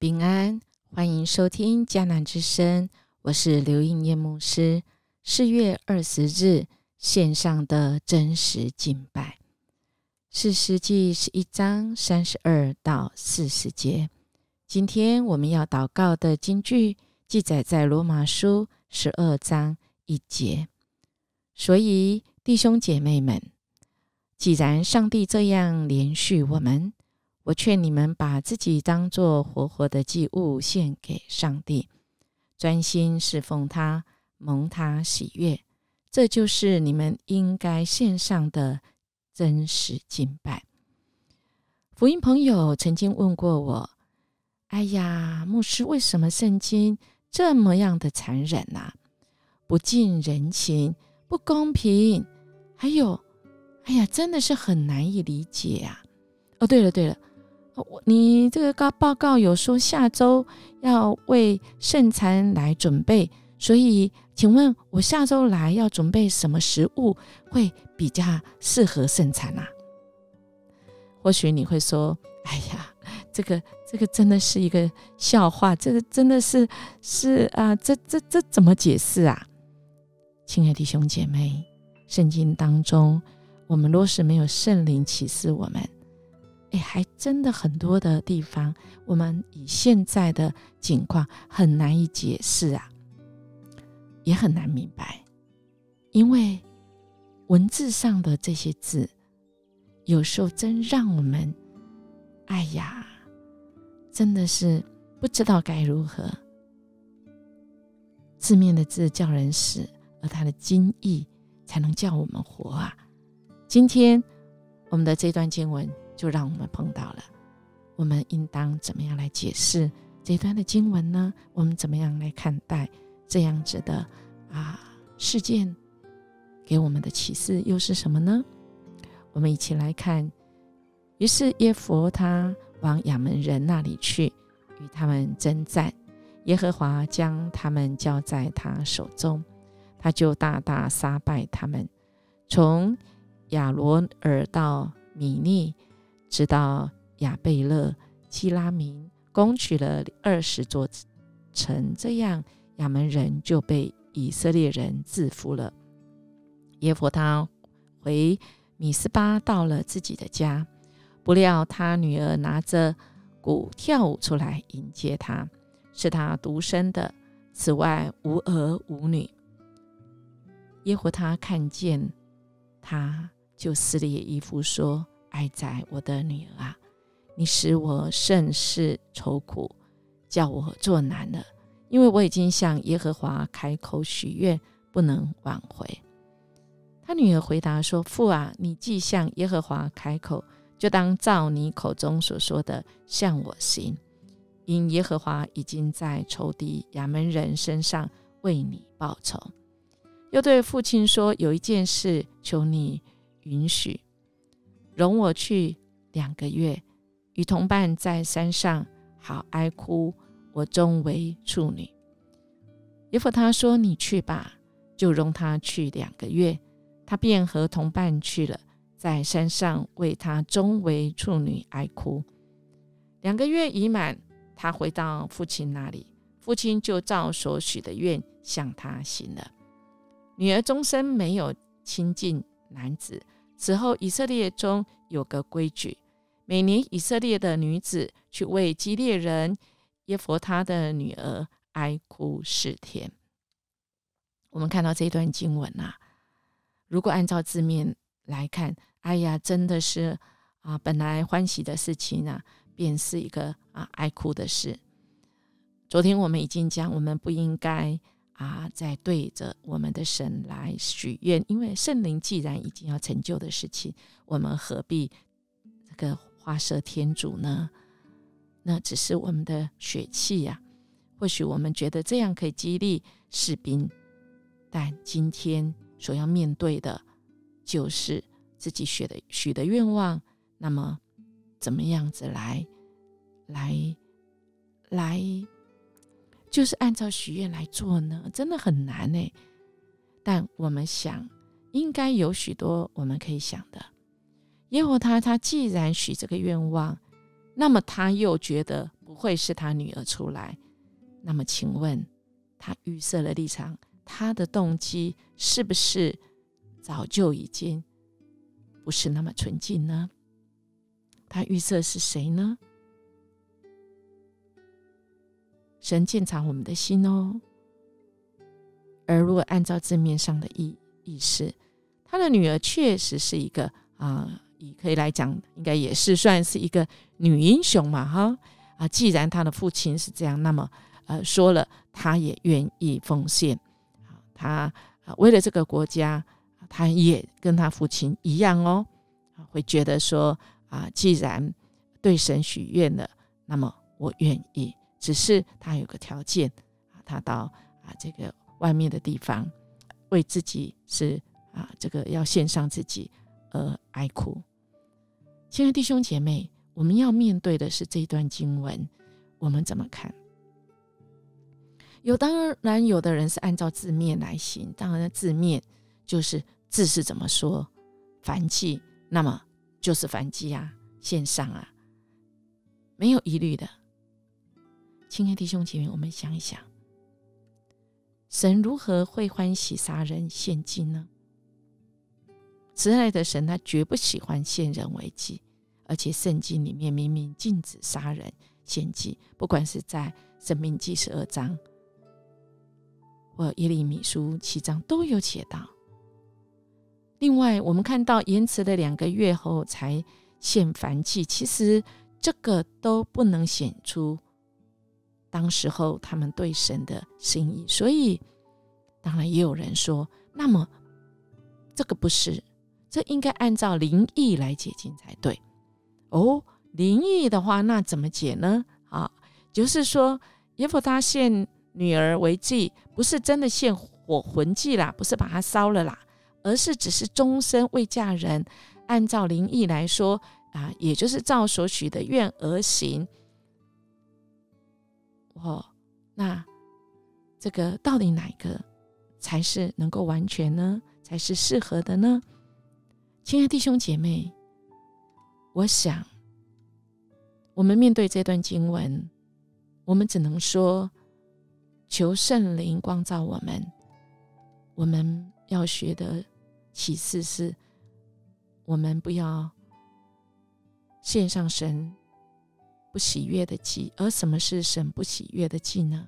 平安，欢迎收听迦南之声，我是刘应念牧师。四月二十日线上的真实敬拜，是诗记是一章三十二到四十节。今天我们要祷告的经句记载在罗马书十二章一节。所以弟兄姐妹们，既然上帝这样连续我们。我劝你们把自己当作活活的祭物献给上帝，专心侍奉他，蒙他喜悦，这就是你们应该献上的真实敬拜。福音朋友曾经问过我：“哎呀，牧师，为什么圣经这么样的残忍呐？不近人情，不公平，还有，哎呀，真的是很难以理解啊！”哦，对了，对了。我你这个告报告有说下周要为圣餐来准备，所以请问我下周来要准备什么食物会比较适合圣餐啊？或许你会说：“哎呀，这个这个真的是一个笑话，这个真的是是啊，这这这怎么解释啊？”亲爱的弟兄姐妹，圣经当中，我们若是没有圣灵启示我们。哎，还真的很多的地方，我们以现在的情况很难以解释啊，也很难明白，因为文字上的这些字，有时候真让我们，哎呀，真的是不知道该如何。字面的字叫人死，而它的经义才能叫我们活啊。今天我们的这段经文。就让我们碰到了，我们应当怎么样来解释这段的经文呢？我们怎么样来看待这样子的啊事件？给我们的启示又是什么呢？我们一起来看。于是耶佛他往亚门人那里去，与他们征战。耶和华将他们交在他手中，他就大大杀败他们，从亚罗尔到米利。直到亚贝勒、基拉明攻取了二十座城，这样亚门人就被以色列人制服了。耶弗他回米斯巴，到了自己的家，不料他女儿拿着鼓跳舞出来迎接他，是他独生的，此外无儿无女。耶和他看见他，就撕裂衣服说。哀哉，我的女儿啊！你使我甚是愁苦，叫我作难了，因为我已经向耶和华开口许愿，不能挽回。他女儿回答说：“父啊，你既向耶和华开口，就当照你口中所说的向我行，因耶和华已经在仇敌亚门人身上为你报仇。”又对父亲说：“有一件事，求你允许。”容我去两个月，与同伴在山上好哀哭。我终为处女。耶夫他说：“你去吧，就容他去两个月。”他便和同伴去了，在山上为他终为处女哀哭。两个月已满，他回到父亲那里，父亲就照所许的愿向他行了。女儿终身没有亲近男子。此后，以色列中有个规矩：每年以色列的女子去为基列人耶佛他的女儿哀哭四天。我们看到这段经文啊，如果按照字面来看，哎呀，真的是啊，本来欢喜的事情啊，便是一个啊哀哭的事。昨天我们已经讲，我们不应该。啊，在对着我们的神来许愿，因为圣灵既然已经要成就的事情，我们何必这个花设天主呢？那只是我们的血气呀。或许我们觉得这样可以激励士兵，但今天所要面对的，就是自己许的许的愿望。那么，怎么样子来来来？就是按照许愿来做呢，真的很难呢。但我们想，应该有许多我们可以想的。耶和他他既然许这个愿望，那么他又觉得不会是他女儿出来。那么，请问他预设了立场，他的动机是不是早就已经不是那么纯净呢？他预设是谁呢？神鉴察我们的心哦。而如果按照字面上的意意思，他的女儿确实是一个啊，也可以来讲，应该也是算是一个女英雄嘛，哈啊。既然他的父亲是这样，那么呃说了，他也愿意奉献啊，他为了这个国家，他也跟他父亲一样哦，会觉得说啊，既然对神许愿了，那么我愿意。只是他有个条件啊，他到啊这个外面的地方，为自己是啊这个要献上自己而哀哭。亲爱弟兄姐妹，我们要面对的是这一段经文，我们怎么看？有当然有的人是按照字面来行，当然字面就是字是怎么说，凡祭，那么就是凡祭啊，献上啊，没有疑虑的。亲爱的弟兄姐妹，我们想一想，神如何会欢喜杀人献祭呢？慈爱的神，他绝不喜欢献人为祭，而且圣经里面明明禁止杀人献祭，不管是在生命记十二章或耶利米书七章都有写到。另外，我们看到延迟了两个月后才献燔祭，其实这个都不能显出。当时候他们对神的心意，所以当然也有人说，那么这个不是，这应该按照灵异来解经才对。哦，灵异的话，那怎么解呢？啊，就是说耶夫他献女儿为祭，不是真的献火魂祭啦，不是把它烧了啦，而是只是终身未嫁人，按照灵异来说啊，也就是照所许的愿而行。哦，那这个到底哪一个才是能够完全呢？才是适合的呢？亲爱弟兄姐妹，我想，我们面对这段经文，我们只能说，求圣灵光照我们。我们要学的启示是，我们不要献上神。不喜悦的祭，而什么是神不喜悦的祭呢？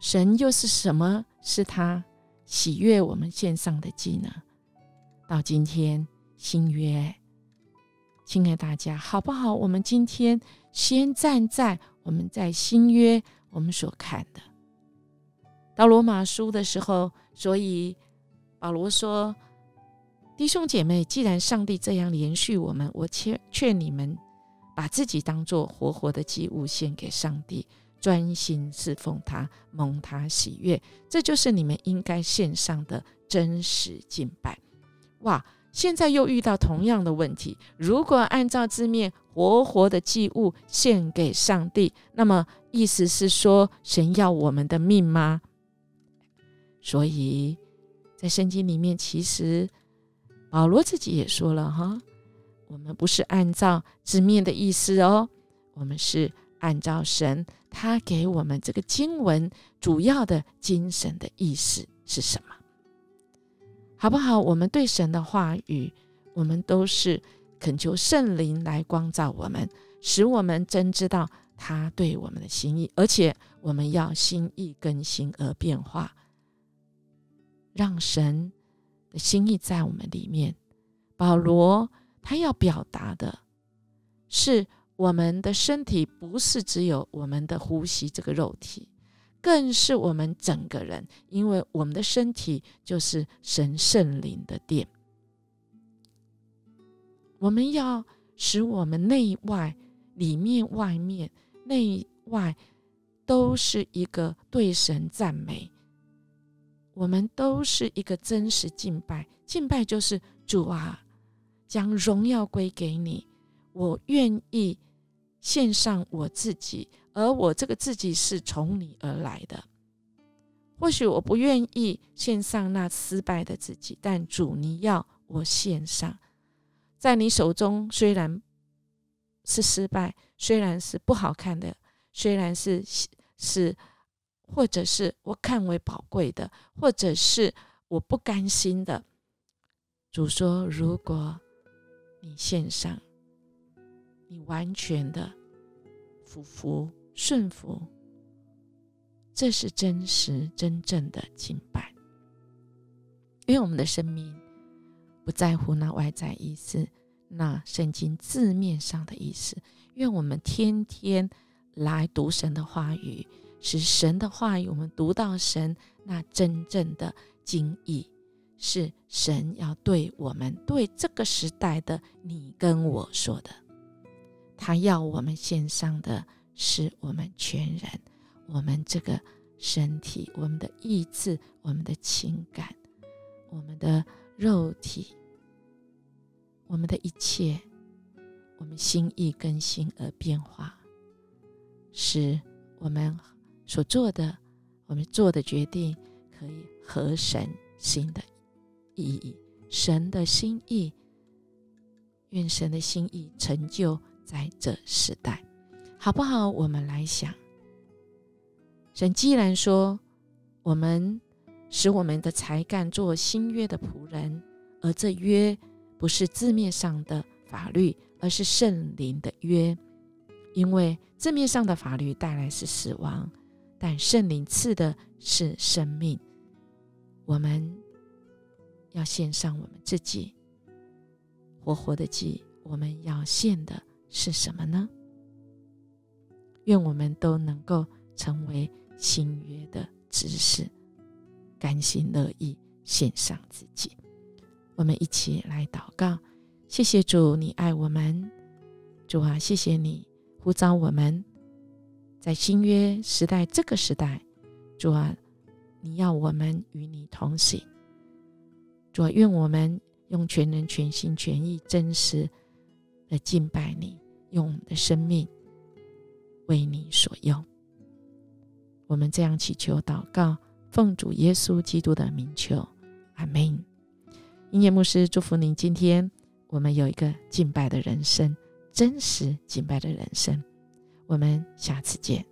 神又是什么是他喜悦我们献上的祭呢？到今天新约，亲爱大家好不好？我们今天先站在我们在新约我们所看的，到罗马书的时候，所以保罗说：“弟兄姐妹，既然上帝这样连续我们，我劝劝你们。”把自己当做活活的祭物献给上帝，专心侍奉他，蒙他喜悦，这就是你们应该献上的真实敬拜。哇！现在又遇到同样的问题，如果按照字面“活活的祭物献给上帝”，那么意思是说神要我们的命吗？所以在圣经里面，其实保罗自己也说了哈。我们不是按照字面的意思哦，我们是按照神他给我们这个经文主要的精神的意思是什么，好不好？我们对神的话语，我们都是恳求圣灵来光照我们，使我们真知道他对我们的心意，而且我们要心意更新而变化，让神的心意在我们里面。保罗。他要表达的是，我们的身体不是只有我们的呼吸这个肉体，更是我们整个人，因为我们的身体就是神圣灵的殿。我们要使我们内外、里面、外面、内外都是一个对神赞美，我们都是一个真实敬拜。敬拜就是主啊。将荣耀归给你，我愿意献上我自己，而我这个自己是从你而来的。或许我不愿意献上那失败的自己，但主，你要我献上，在你手中虽然是失败，虽然是不好看的，虽然是是，或者是我看为宝贵的，或者是我不甘心的。主说：“如果你献上，你完全的服服顺服，这是真实真正的敬拜。因为我们的生命不在乎那外在意思，那圣经字面上的意思。愿我们天天来读神的话语，使神的话语我们读到神那真正的经意。”是神要对我们、对这个时代的你跟我说的，他要我们献上的是我们全人、我们这个身体、我们的意志、我们的情感、我们的肉体、我们的一切，我们心意更新而变化，使我们所做的、我们做的决定可以合神心的。意义，神的心意，愿神的心意成就在这时代，好不好？我们来想，神既然说我们使我们的才干做新约的仆人，而这约不是字面上的法律，而是圣灵的约，因为字面上的法律带来是死亡，但圣灵赐的是生命，我们。要献上我们自己活活的祭，我们要献的是什么呢？愿我们都能够成为新约的执事，甘心乐意献上自己。我们一起来祷告：谢谢主，你爱我们，主啊，谢谢你呼召我们，在新约时代这个时代，主啊，你要我们与你同行。主，愿我们用全人、全心、全意、真实的敬拜你，用我们的生命为你所用。我们这样祈求、祷告，奉主耶稣基督的名求，阿门。音乐牧师祝福您，今天我们有一个敬拜的人生，真实敬拜的人生。我们下次见。